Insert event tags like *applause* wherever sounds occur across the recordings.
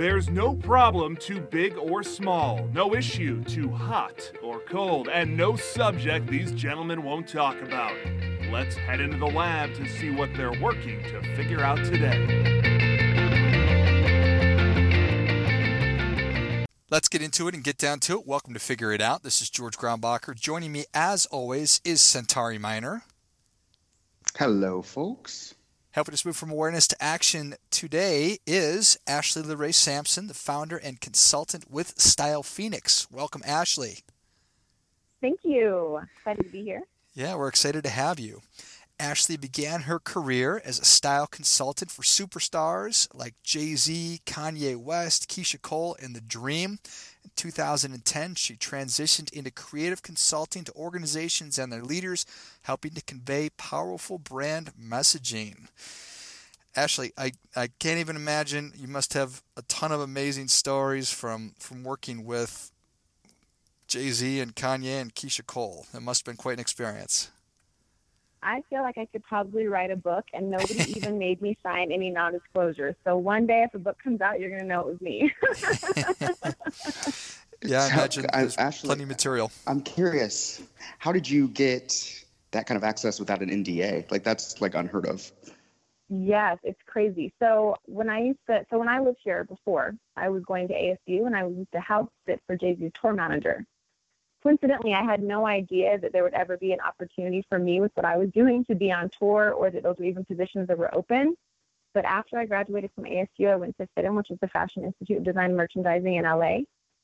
There's no problem too big or small, no issue too hot or cold, and no subject these gentlemen won't talk about. Let's head into the lab to see what they're working to figure out today. Let's get into it and get down to it. Welcome to Figure It Out. This is George Grombacher. Joining me, as always, is Centauri Miner. Hello, folks. Helping us move from awareness to action today is Ashley LeRae Sampson, the founder and consultant with Style Phoenix. Welcome, Ashley. Thank you. Excited to be here. Yeah, we're excited to have you. Ashley began her career as a style consultant for superstars like Jay Z, Kanye West, Keyshia Cole, and The Dream. In 2010, she transitioned into creative consulting to organizations and their leaders, helping to convey powerful brand messaging. Ashley, I, I can't even imagine you must have a ton of amazing stories from, from working with Jay Z and Kanye and Keyshia Cole. It must have been quite an experience. I feel like I could probably write a book, and nobody *laughs* even made me sign any non-disclosure. So one day, if a book comes out, you're gonna know it was me. *laughs* yeah, I imagine there's Ashley, plenty of material. I'm curious, how did you get that kind of access without an NDA? Like that's like unheard of. Yes, it's crazy. So when I used to, so when I lived here before, I was going to ASU, and I used to house sit for Jay Z's tour manager coincidentally, I had no idea that there would ever be an opportunity for me with what I was doing to be on tour or that those were even positions that were open. But after I graduated from ASU, I went to FIDM, which is the Fashion Institute of Design and Merchandising in LA.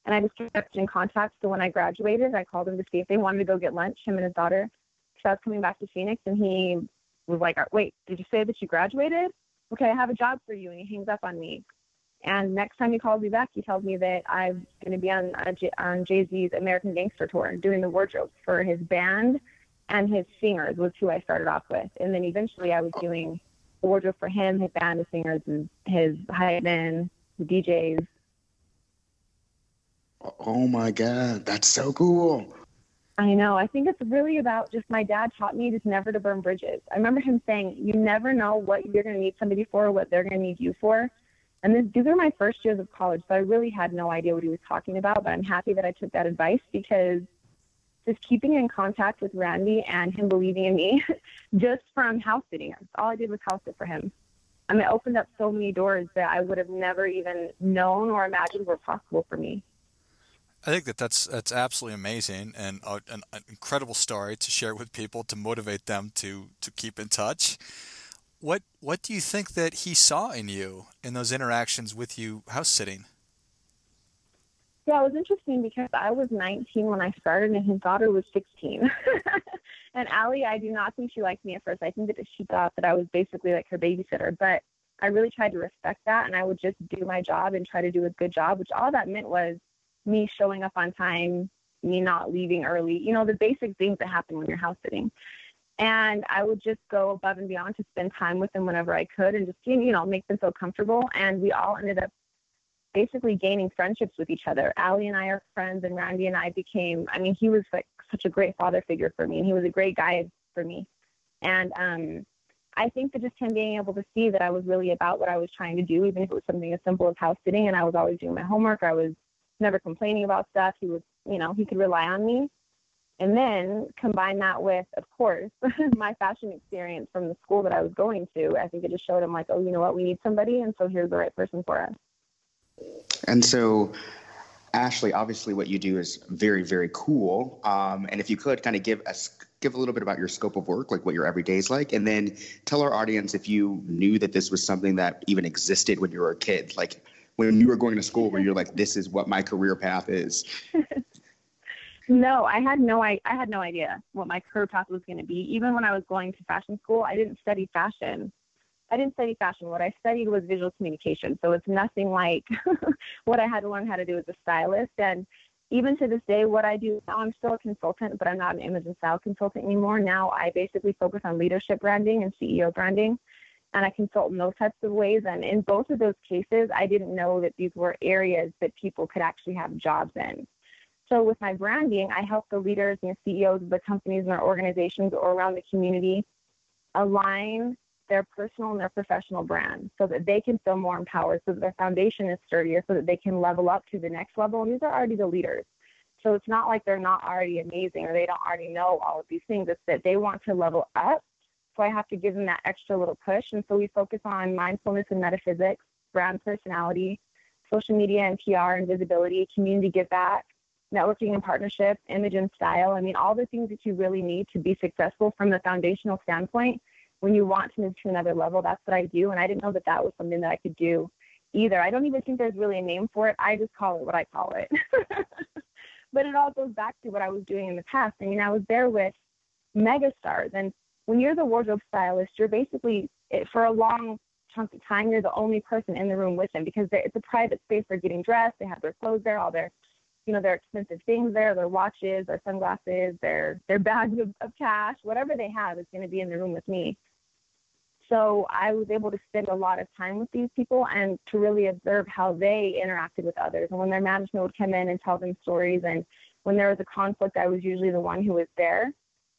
And I just kept in contact. So when I graduated, I called him to see if they wanted to go get lunch, him and his daughter. So I was coming back to Phoenix, and he was like, Wait, did you say that you graduated? Okay, I have a job for you. And he hangs up on me. And next time he calls me back, he tells me that I'm going to be on uh, on Jay Z's American Gangster tour, and doing the wardrobes for his band and his singers was who I started off with. And then eventually, I was doing the wardrobe for him, his band, his singers, his, his hype men, the DJs. Oh my God, that's so cool. I know. I think it's really about just my dad taught me just never to burn bridges. I remember him saying, "You never know what you're going to need somebody for, or what they're going to need you for." And this, these are my first years of college, so I really had no idea what he was talking about. But I'm happy that I took that advice because just keeping in contact with Randy and him believing in me, *laughs* just from house sitting, all I did was house sit for him. I mean, it opened up so many doors that I would have never even known or imagined were possible for me. I think that that's that's absolutely amazing and a, an, an incredible story to share with people to motivate them to to keep in touch what what do you think that he saw in you in those interactions with you house sitting? Yeah, it was interesting because I was 19 when I started, and his daughter was 16. *laughs* and Allie, I do not think she liked me at first. I think that she thought that I was basically like her babysitter, but I really tried to respect that, and I would just do my job and try to do a good job. Which all that meant was me showing up on time, me not leaving early. You know, the basic things that happen when you're house sitting and I would just go above and beyond to spend time with them whenever I could and just you know make them feel comfortable and we all ended up basically gaining friendships with each other. Allie and I are friends and Randy and I became I mean he was like such a great father figure for me and he was a great guide for me. And um I think that just him being able to see that I was really about what I was trying to do, even if it was something as simple as house sitting and I was always doing my homework, I was never complaining about stuff. He was, you know, he could rely on me. And then combine that with, of course, *laughs* my fashion experience from the school that I was going to. I think it just showed him like, oh, you know what, we need somebody, and so here's the right person for us. And so, Ashley, obviously, what you do is very, very cool. Um, and if you could kind of give us give a little bit about your scope of work, like what your everyday is like, and then tell our audience if you knew that this was something that even existed when you were a kid, like when you were going to school, where you're like, this is what my career path is. *laughs* No, I had no I, I had no idea what my career path was going to be. Even when I was going to fashion school, I didn't study fashion. I didn't study fashion. What I studied was visual communication. So it's nothing like *laughs* what I had to learn how to do as a stylist. And even to this day, what I do now, I'm still a consultant, but I'm not an image and style consultant anymore. Now I basically focus on leadership branding and CEO branding. And I consult in those types of ways. And in both of those cases, I didn't know that these were areas that people could actually have jobs in. So with my branding, I help the leaders and CEOs of the companies and their organizations or around the community align their personal and their professional brand so that they can feel more empowered, so that their foundation is sturdier, so that they can level up to the next level. And these are already the leaders. So it's not like they're not already amazing or they don't already know all of these things. It's that they want to level up. So I have to give them that extra little push. And so we focus on mindfulness and metaphysics, brand personality, social media and PR and visibility, community give back, networking and partnership, image and style. I mean, all the things that you really need to be successful from the foundational standpoint when you want to move to another level. That's what I do. And I didn't know that that was something that I could do either. I don't even think there's really a name for it. I just call it what I call it. *laughs* But it all goes back to what I was doing in the past. I mean, I was there with megastars, and when you're the wardrobe stylist, you're basically for a long chunk of time you're the only person in the room with them because it's a private space. They're getting dressed, they have their clothes there, all their you know their expensive things there, their watches, their sunglasses, their their bags of, of cash, whatever they have is going to be in the room with me. So I was able to spend a lot of time with these people and to really observe how they interacted with others. And when their management would come in and tell them stories, and when there was a conflict, I was usually the one who was there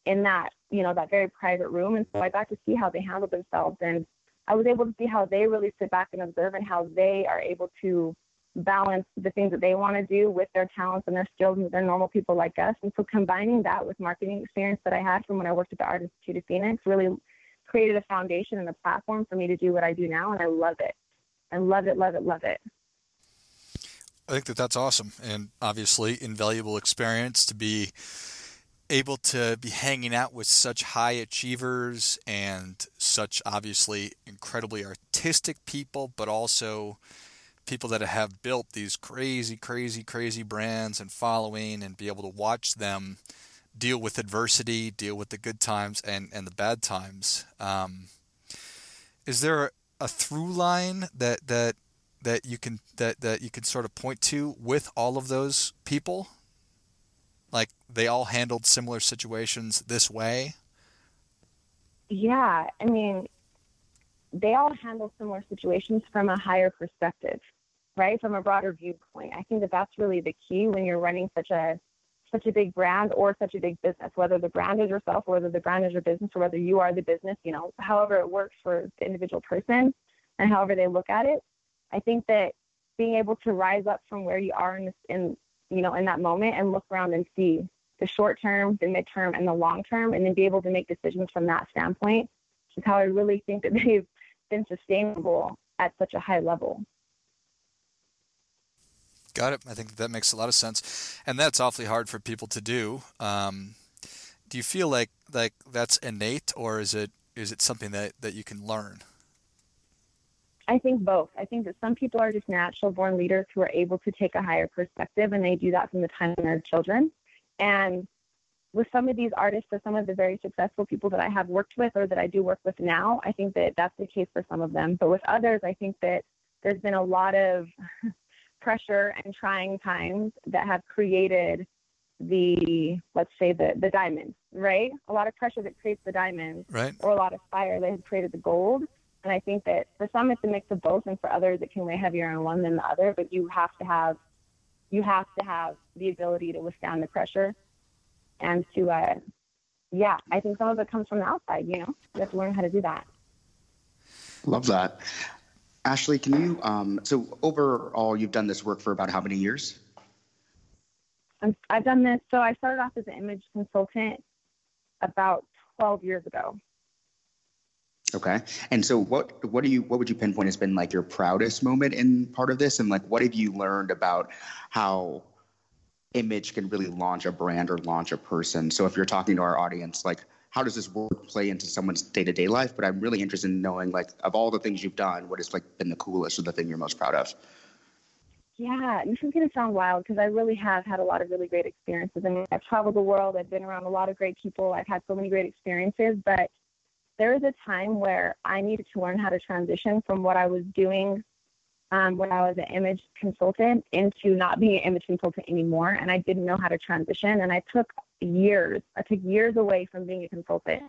in that, you know, that very private room. And so I got to see how they handled themselves. And I was able to see how they really sit back and observe and how they are able to balance the things that they want to do with their talents and their skills and they're normal people like us. And so combining that with marketing experience that I had from when I worked at the Art Institute of Phoenix really created a foundation and a platform for me to do what I do now, and I love it. I love it, love it, love it. I think that that's awesome, and obviously invaluable experience to be able to be hanging out with such high achievers and such obviously incredibly artistic people, but also people that have built these crazy, crazy, crazy brands and following, and be able to watch them deal with adversity, deal with the good times and, and the bad times. Um, is there a through line that that that you can that that you can sort of point to with all of those people? Like they all handled similar situations this way? Yeah, I mean, they all handle similar situations from a higher perspective, right? From a broader viewpoint. I think that that's really the key when you're running such a such a big brand or such a big business, whether the brand is yourself or whether the brand is your business or whether you are the business, you know, however it works for the individual person and however they look at it. I think that being able to rise up from where you are in, this, in you know, in that moment and look around and see the short term, the midterm, and the long term, and then be able to make decisions from that standpoint is how I really think that *laughs* they've been sustainable at such a high level. Got it. I think that makes a lot of sense, and that's awfully hard for people to do. Um, do you feel like like that's innate, or is it is it something that that you can learn? I think both. I think that some people are just natural born leaders who are able to take a higher perspective, and they do that from the time they're children. And with some of these artists or some of the very successful people that I have worked with or that I do work with now, I think that that's the case for some of them. But with others, I think that there's been a lot of pressure and trying times that have created the let's say the the diamond right? A lot of pressure that creates the diamond right. or a lot of fire that has created the gold. And i think that for some it's a mix of both. And for others it can weigh heavier on one than the other. But you have to have you have to have the ability to withstand the pressure and to uh yeah i think some of it comes from the outside you know? You have to learn how to do that. Love that Ashley, can you, um, so overall, you've done this work for about how many years? i have done this. So I started off as an image consultant about 12 years ago. Okay. And so what, what do you, what would you pinpoint has been like your proudest moment in part of this? And like, what have you learned about how image can really launch a brand or launch a person? So if you're talking to our audience, like, how does this work play into someone's day-to-day life but i'm really interested in knowing like of all the things you've done what has like been the coolest or the thing you're most proud of yeah this is going to sound wild because i really have had a lot of really great experiences I mean, i've traveled the world i've been around a lot of great people i've had so many great experiences but there was a time where i needed to learn how to transition from what i was doing um, when I was an image consultant into not being an image consultant anymore. And I didn't know how to transition. And I took years, I took years away from being a consultant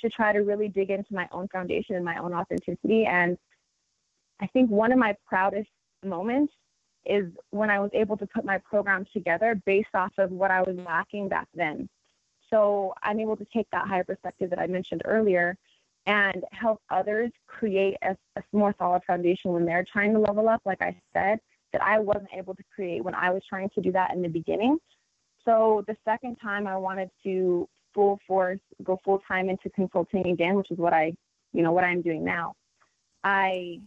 to try to really dig into my own foundation and my own authenticity. And I think one of my proudest moments is when I was able to put my program together based off of what I was lacking back then. So I'm able to take that higher perspective that I mentioned earlier and help others create a, a more solid foundation when they're trying to level up, like I said, that I wasn't able to create when I was trying to do that in the beginning. So the second time I wanted to full force go full time into consulting again, which is what I, you know, what I'm doing now. I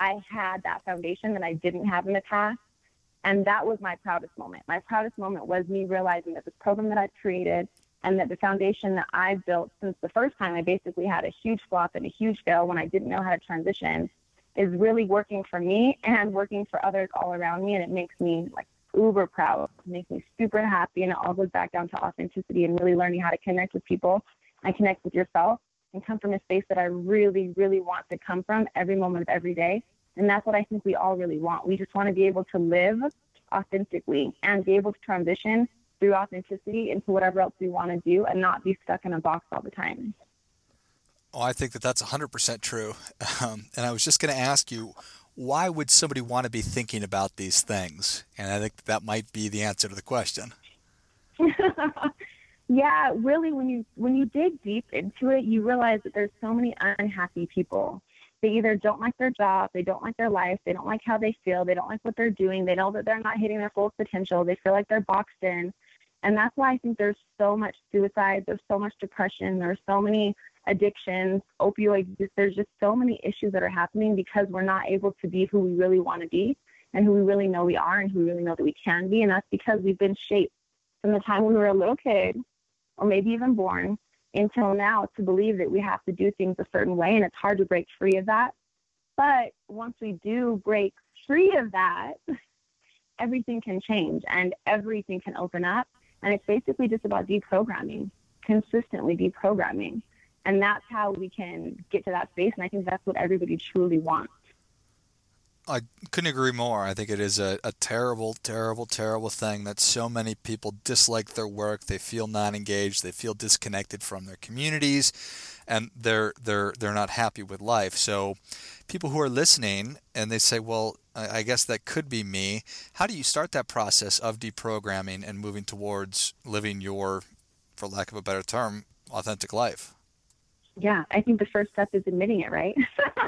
I had that foundation that I didn't have in the past. And that was my proudest moment. My proudest moment was me realizing that this program that I created and that the foundation that I built since the first time I basically had a huge flop and a huge fail when I didn't know how to transition is really working for me and working for others all around me. And it makes me like uber proud. It makes me super happy. And it all goes back down to authenticity and really learning how to connect with people and connect with yourself and come from a space that I really, really want to come from every moment of every day. And that's what I think we all really want. We just want to be able to live authentically and be able to transition through authenticity into whatever else we want to do and not be stuck in a box all the time. Oh, I think that that's 100% true. *laughs* Um, and I was just going to ask you, why would somebody want to be thinking about these things? And I think that, might be the answer to the question. *laughs* yeah, really, when you when you dig deep into it, you realize that there's so many unhappy people. They either don't like their job, they don't like their life, they don't like how they feel, they don't like what they're doing, they know that they're not hitting their full potential, they feel like they're boxed in, and that's why I think there's so much suicide, there's so much depression, there's so many addictions, opioid use. There's just so many issues that are happening because we're not able to be who we really want to be and who we really know we are and who we really know that we can be. And that's because we've been shaped from the time when we were a little kid or maybe even born until now to believe that we have to do things a certain way. And it's hard to break free of that. But once we do break free of that, *laughs* everything can change and everything can open up. And it's basically just about deprogramming, consistently deprogramming. And that's how we can get to that space. And I think that's what everybody truly wants. I couldn't agree more. I think it is a, a terrible, terrible, terrible thing that so many people dislike their work. They feel not engaged. They feel disconnected from their communities, and they're they're they're not happy with life. So, people who are listening and they say, "Well, I guess that could be me." How do you start that process of deprogramming and moving towards living your, for lack of a better term, authentic life? Yeah, I think the first step is admitting it, right?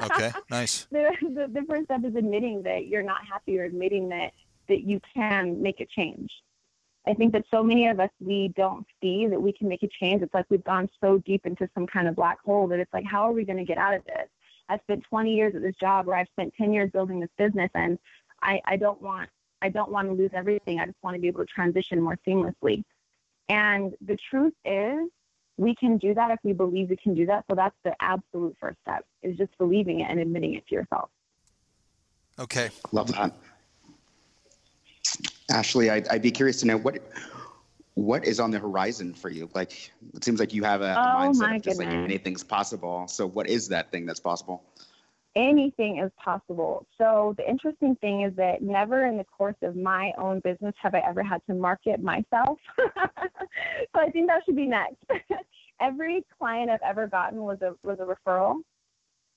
okay, *laughs* nice. The, the, the first step is admitting that you're not happy or admitting that, that you can make a change. I think that so many of us, we don't see that we can make a change. It's like we've gone so deep into some kind of black hole that it's like, how are we going to get out of this? I spent 20 years at this job where I've spent 10 years building this business and I, I don't want, I don't want to lose everything. I just want to be able to transition more seamlessly. And the truth is we can do that if we believe we can do that. So that's the absolute first step is just believing it and admitting it to yourself. Okay. Love that. Ashley, I'd, I'd be curious to know what what is on the horizon for you? Like, it seems like you have a, a oh mindset of just like anything's possible. So, what is that thing that's possible? Anything is possible. So, the interesting thing is that never in the course of my own business have I ever had to market myself. *laughs* so, I think that should be next. *laughs* Every client I've ever gotten was a was a referral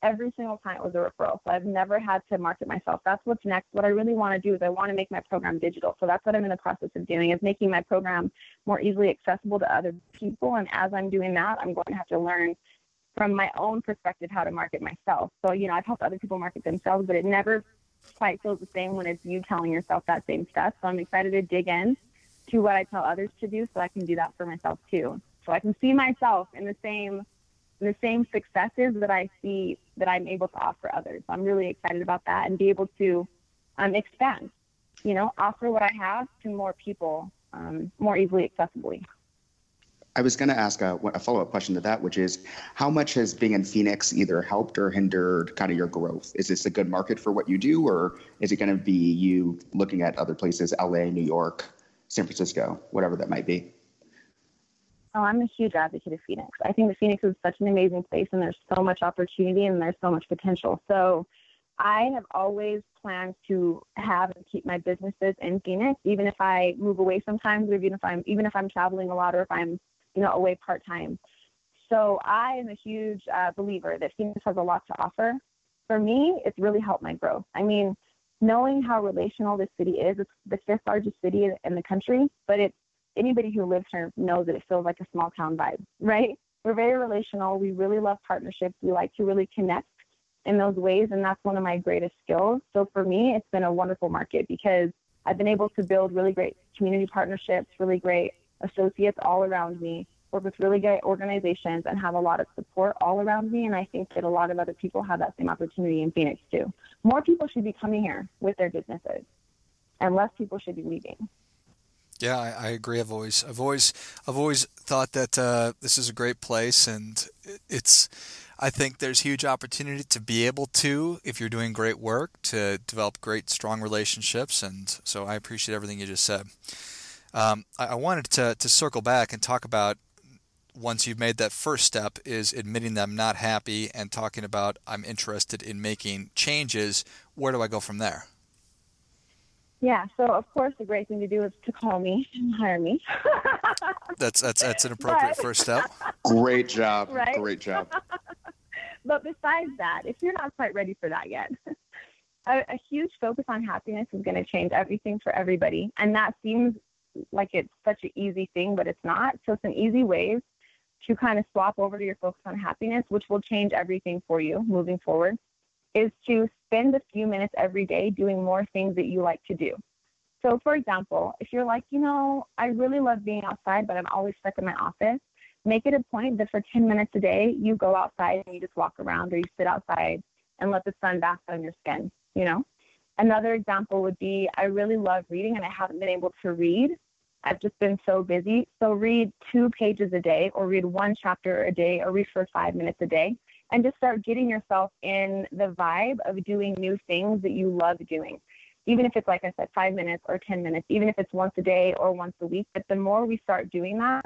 every single client was a referral. So I've never had to market myself. That's what's next. What I really want to do is I want to make my program digital. So that's what I'm in the process of doing is making my program more easily accessible to other people. And as I'm doing that, I'm going to have to learn from my own perspective how to market myself. So, you know, I've helped other people market themselves, but it never quite feels the same when it's you telling yourself that same stuff. So I'm excited to dig in to what I tell others to do so I can do that for myself too. So I can see myself in the same the same successes that I see that I'm able to offer others. So I'm really excited about that and be able to um, expand, you know, offer what I have to more people um, more easily accessibly. I was going to ask a, a follow up question to that, which is how much has being in Phoenix either helped or hindered kind of your growth? Is this a good market for what you do, or is it going to be you looking at other places, LA, New York, San Francisco, whatever that might be? Oh, I'm a huge advocate of Phoenix. I think that Phoenix is such an amazing place and there's so much opportunity and there's so much potential. So I have always planned to have and keep my businesses in Phoenix, even if I move away sometimes, or even if I'm even if I'm traveling a lot, or if I'm you know away part time. So I am a huge uh, believer that Phoenix has a lot to offer. For me, it's really helped my growth. I mean, knowing how relational this city is, it's the fifth largest city in the country, but it's anybody who lives here knows that it feels like a small town vibe, *laughs* right? we're very relational. We really love partnerships. We like to really connect in those ways, and that's one of my greatest skills. So for me, it's been a wonderful market because I've been able to build really great community partnerships, really great associates all around me, work with really great organizations, and have a lot of support all around me. And I think that a lot of other people have that same opportunity in Phoenix too. More people should be coming here with their businesses, and less people should be leaving. Yeah, I, I, agree. I've always, I've always, I've always thought that uh, this is a great place, and it's. I think there's huge opportunity to be able to, if you're doing great work, to develop great, strong relationships, and so I appreciate everything you just said. Um, I, I wanted to to circle back and talk about once you've made that first step is admitting that I'm not happy and talking about I'm interested in making changes. Where do I go from there? Yeah, so of course the great thing to do is to call me and hire me. *laughs* that's that's that's an appropriate but, first step. *laughs* Great job. Right? Great job. *laughs* but besides that, if you're not quite ready for that yet, a, a huge focus on happiness is going to change everything for everybody. And that seems like it's such an easy thing, but it's not. So it's an easy way to kind of swap over to your focus on happiness, which will change everything for you moving forward, is to spend a few minutes every day doing more things that you like to do. So, for example, if you're like, you know, I really love being outside, but I'm always stuck in my office, make it a point that for 10 minutes a day, you go outside and you just walk around or you sit outside and let the sun bask on your skin, you know? Another example would be I really love reading and I haven't been able to read I've just been so busy. So read two pages a day or read one chapter a day or read for five minutes a day and just start getting yourself in the vibe of doing new things that you love doing. Even if it's, like I said, five minutes or 10 minutes, even if it's once a day or once a week. But the more we start doing that,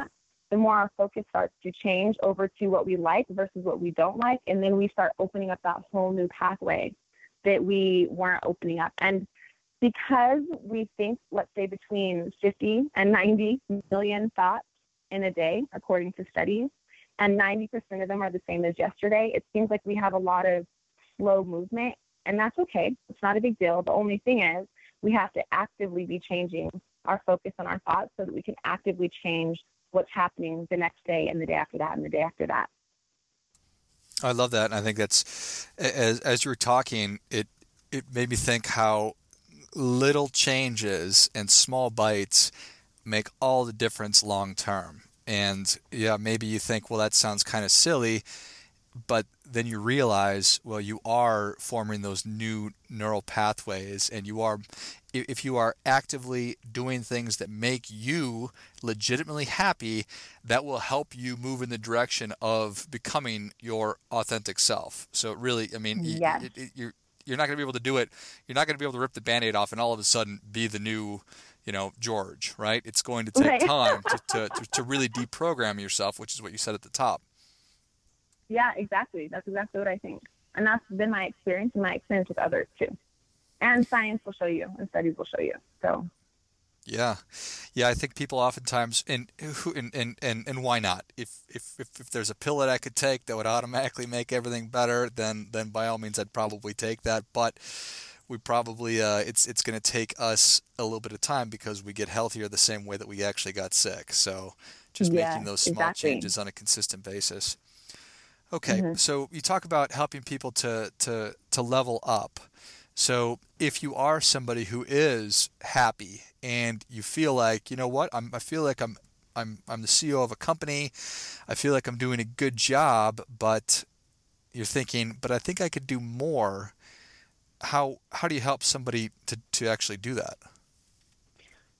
the more our focus starts to change over to what we like versus what we don't like. And then we start opening up that whole new pathway that we weren't opening up. And because we think, let's say, between 50 and 90 million thoughts in a day, according to studies, and 90% of them are the same as yesterday, it seems like we have a lot of slow movement, and that's okay. It's not a big deal. The only thing is, we have to actively be changing our focus on our thoughts so that we can actively change what's happening the next day and the day after that and the day after that. I love that. And I think that's as as you were talking, it it made me think how little changes and small bites make all the difference long term. And yeah, maybe you think, well, that sounds kind of silly, but then you realize, well, you are forming those new neural pathways, and you are, if you are actively doing things that make you legitimately happy, that will help you move in the direction of becoming your authentic self. So, really, I mean, yes. it, it, you're you're not going to be able to do it. You're not going to be able to rip the band-aid off and all of a sudden be the new, you know, George, right? It's going to take right. time to, to, *laughs* to, to really deprogram yourself, which is what you said at the top. Yeah, exactly. That's exactly what I think. And that's been my experience and my experience with others too. And science will show you and studies will show you. So yeah, yeah. I think people oftentimes and who and, and, and, and why not? If, if if if there's a pill that I could take that would automatically make everything better, then then by all means I'd probably take that. But we probably uh, it's it's going to take us a little bit of time because we get healthier the same way that we actually got sick. So just yeah, making those small exactly. changes on a consistent basis. Okay, Mm-hmm. so you talk about helping people to to to level up. So if you are somebody who is happy and you feel like, you know what, I'm, I feel like I'm, I'm, I'm the CEO of a company, I feel like I'm doing a good job, but you're thinking, but I think I could do more. How, how do you help somebody to, to actually do that?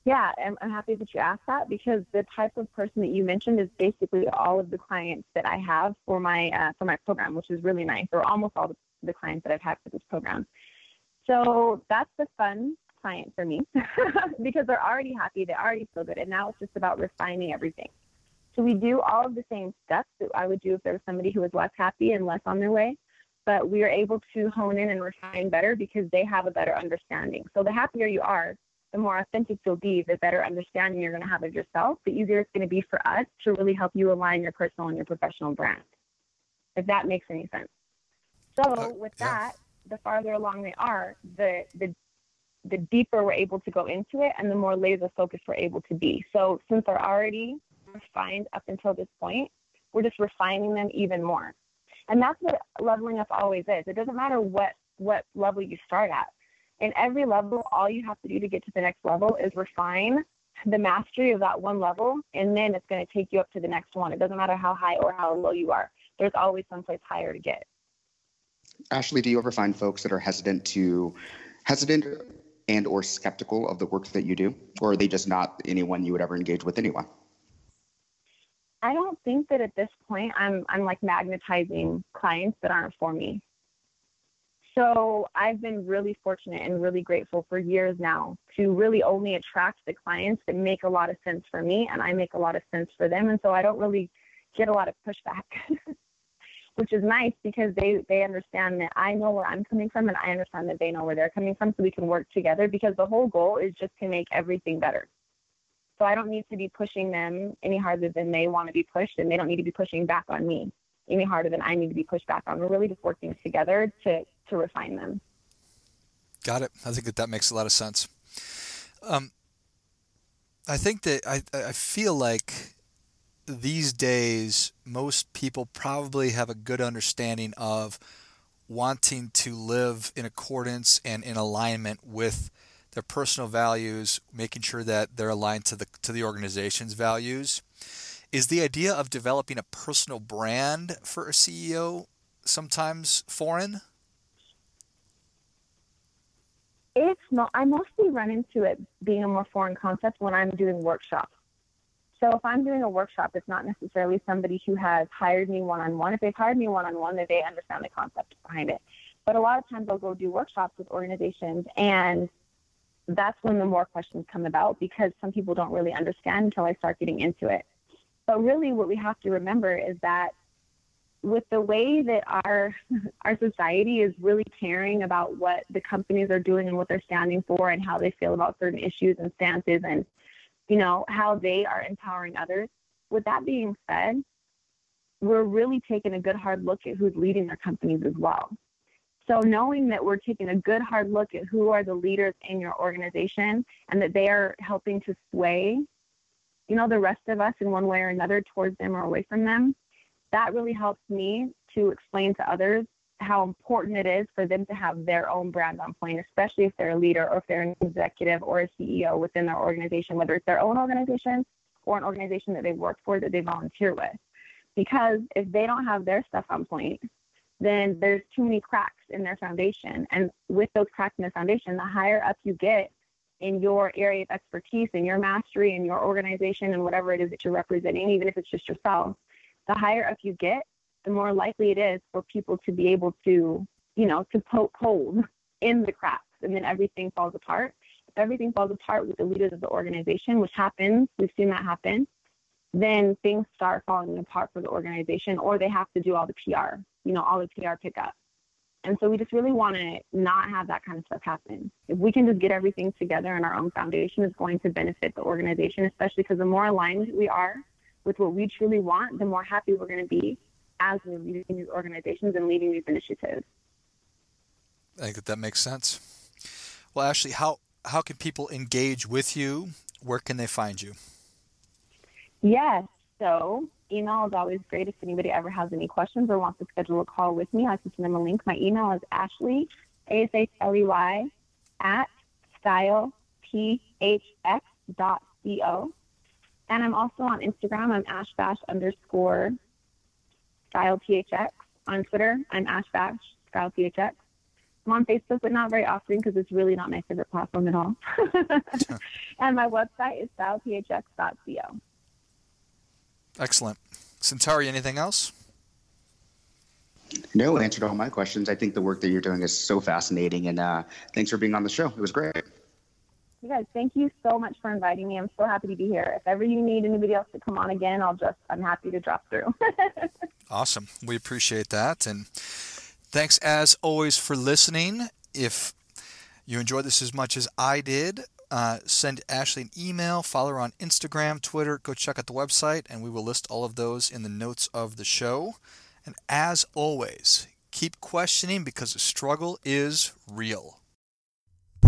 Yeah, I'm, I'm happy that you asked that because the type of person that you mentioned is basically all of the clients that I have for my uh, for my program, which is really nice, or almost all the, the clients that I've had for this program. So that's the fun client for me *laughs* because they're already happy, they already feel good, and now it's just about refining everything. So we do all of the same steps that I would do if there was somebody who was less happy and less on their way, but we are able to hone in and refine better because they have a better understanding. So the happier you are, the more authentic you'll be, the better understanding you're going to have of yourself, the easier it's going to be for us to really help you align your personal and your professional brand. If that makes any sense. So Uh, with that, the farther along they are, the the the deeper we're able to go into it and the more laser focused we're able to be. So since they're already refined up until this point, We're just refining them even more. And that's what leveling up always is. It doesn't matter what what level you start at. In every level, all you have to do to get to the next level is refine the mastery of that one level, and then it's going to take you up to the next one. It doesn't matter how high or how low you are. There's always someplace higher to get. Ashley, do you ever find folks that are hesitant to hesitant and or skeptical of the work that you do, or are they just not anyone you would ever engage with anyway? I don't think that at this point I'm I'm like magnetizing clients that aren't for me. So I've been really fortunate and really grateful for years now to really only attract the clients that make a lot of sense for me and I make a lot of sense for them. And so I don't really get a lot of pushback, *laughs* which is nice because they, they understand that I know where I'm coming from and I understand that they know where they're coming from so we can work together because the whole goal is just to make everything better. So I don't need to be pushing them any harder than they want to be pushed and they don't need to be pushing back on me any harder than I need to be pushed back on. We're really just working together to to refine them. Got it. I think that that makes a lot of sense. Um, I think that I I feel like these days most people probably have a good understanding of wanting to live in accordance and in alignment with their personal values, making sure that they're aligned to the to the organization's values. Is the idea of developing a personal brand for a CEO sometimes foreign? It's not. I mostly run into it being a more foreign concept when I'm doing workshops. So if I'm doing a workshop, it's not necessarily somebody who has hired me one on one. If they've hired me one on one, then they understand the concept behind it. But a lot of times I'll go do workshops with organizations, and that's when the more questions come about because some people don't really understand until I start getting into it. But really, what we have to remember is that with the way that our *laughs* our society is really caring about what the companies are doing and what they're standing for and how they feel about certain issues and stances and you know how they are empowering others. With that being said we're really taking a good hard look at who's leading their companies as well. So knowing that we're taking a good hard look at who are the leaders in your organization and that they are helping to sway you know the rest of us in one way or another towards them or away from them that really helps me to explain to others how important it is for them to have their own brand on point, especially if they're a leader or if they're an executive or a CEO within their organization, whether it's their own organization or an organization that they work for that they volunteer with. Because if they don't have their stuff on point, then there's too many cracks in their foundation. And with those cracks in the foundation, the higher up you get in your area of expertise, and your mastery, and your organization, and whatever it is that you're representing, even if it's just yourself, the higher up you get, the more likely it is for people to be able to, you know, to poke holes in the cracks and then everything falls apart. If everything falls apart with the leaders of the organization, which happens, we've seen that happen, then things start falling apart for the organization or they have to do all the PR, you know, all the PR pickup. And so we just really want to not have that kind of stuff happen. If we can just get everything together in our own foundation, it's going to benefit the organization, especially because the more aligned we are with what we truly want, the more happy we're going to be as we're leading these organizations and leading these initiatives. I think that that makes sense. Well, Ashley, how how can people engage with you? Where can they find you? Yes, so email is always great if anybody ever has any questions or wants to schedule a call with me. I can send them a link. My email is Ashley, A S H L E Y, at stylephx.co. And I'm also on Instagram. I'm ashbash underscore stylephx. On Twitter, I'm ashbash stylephx. I'm on Facebook, but not very often because it's really not my favorite platform at all. *laughs* *laughs* and my website is stylephx.co. Excellent. Centauri, anything else? No, answered all my questions. I think the work that you're doing is so fascinating, and uh, thanks for being on the show. It was great. You guys, thank you so much for inviting me. I'm so happy to be here. If ever you need anybody else to come on again, I'll just, I'm happy to drop through. *laughs* awesome. We appreciate that. And thanks as always for listening. If you enjoyed this as much as I did, uh, send Ashley an email, follow her on Instagram, Twitter, go check out the website, and we will list all of those in the notes of the show. And as always, keep questioning because the struggle is real.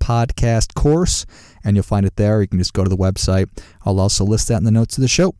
podcast course, and you'll find it there. You can just go to the website. I'll also list that in the notes of the show.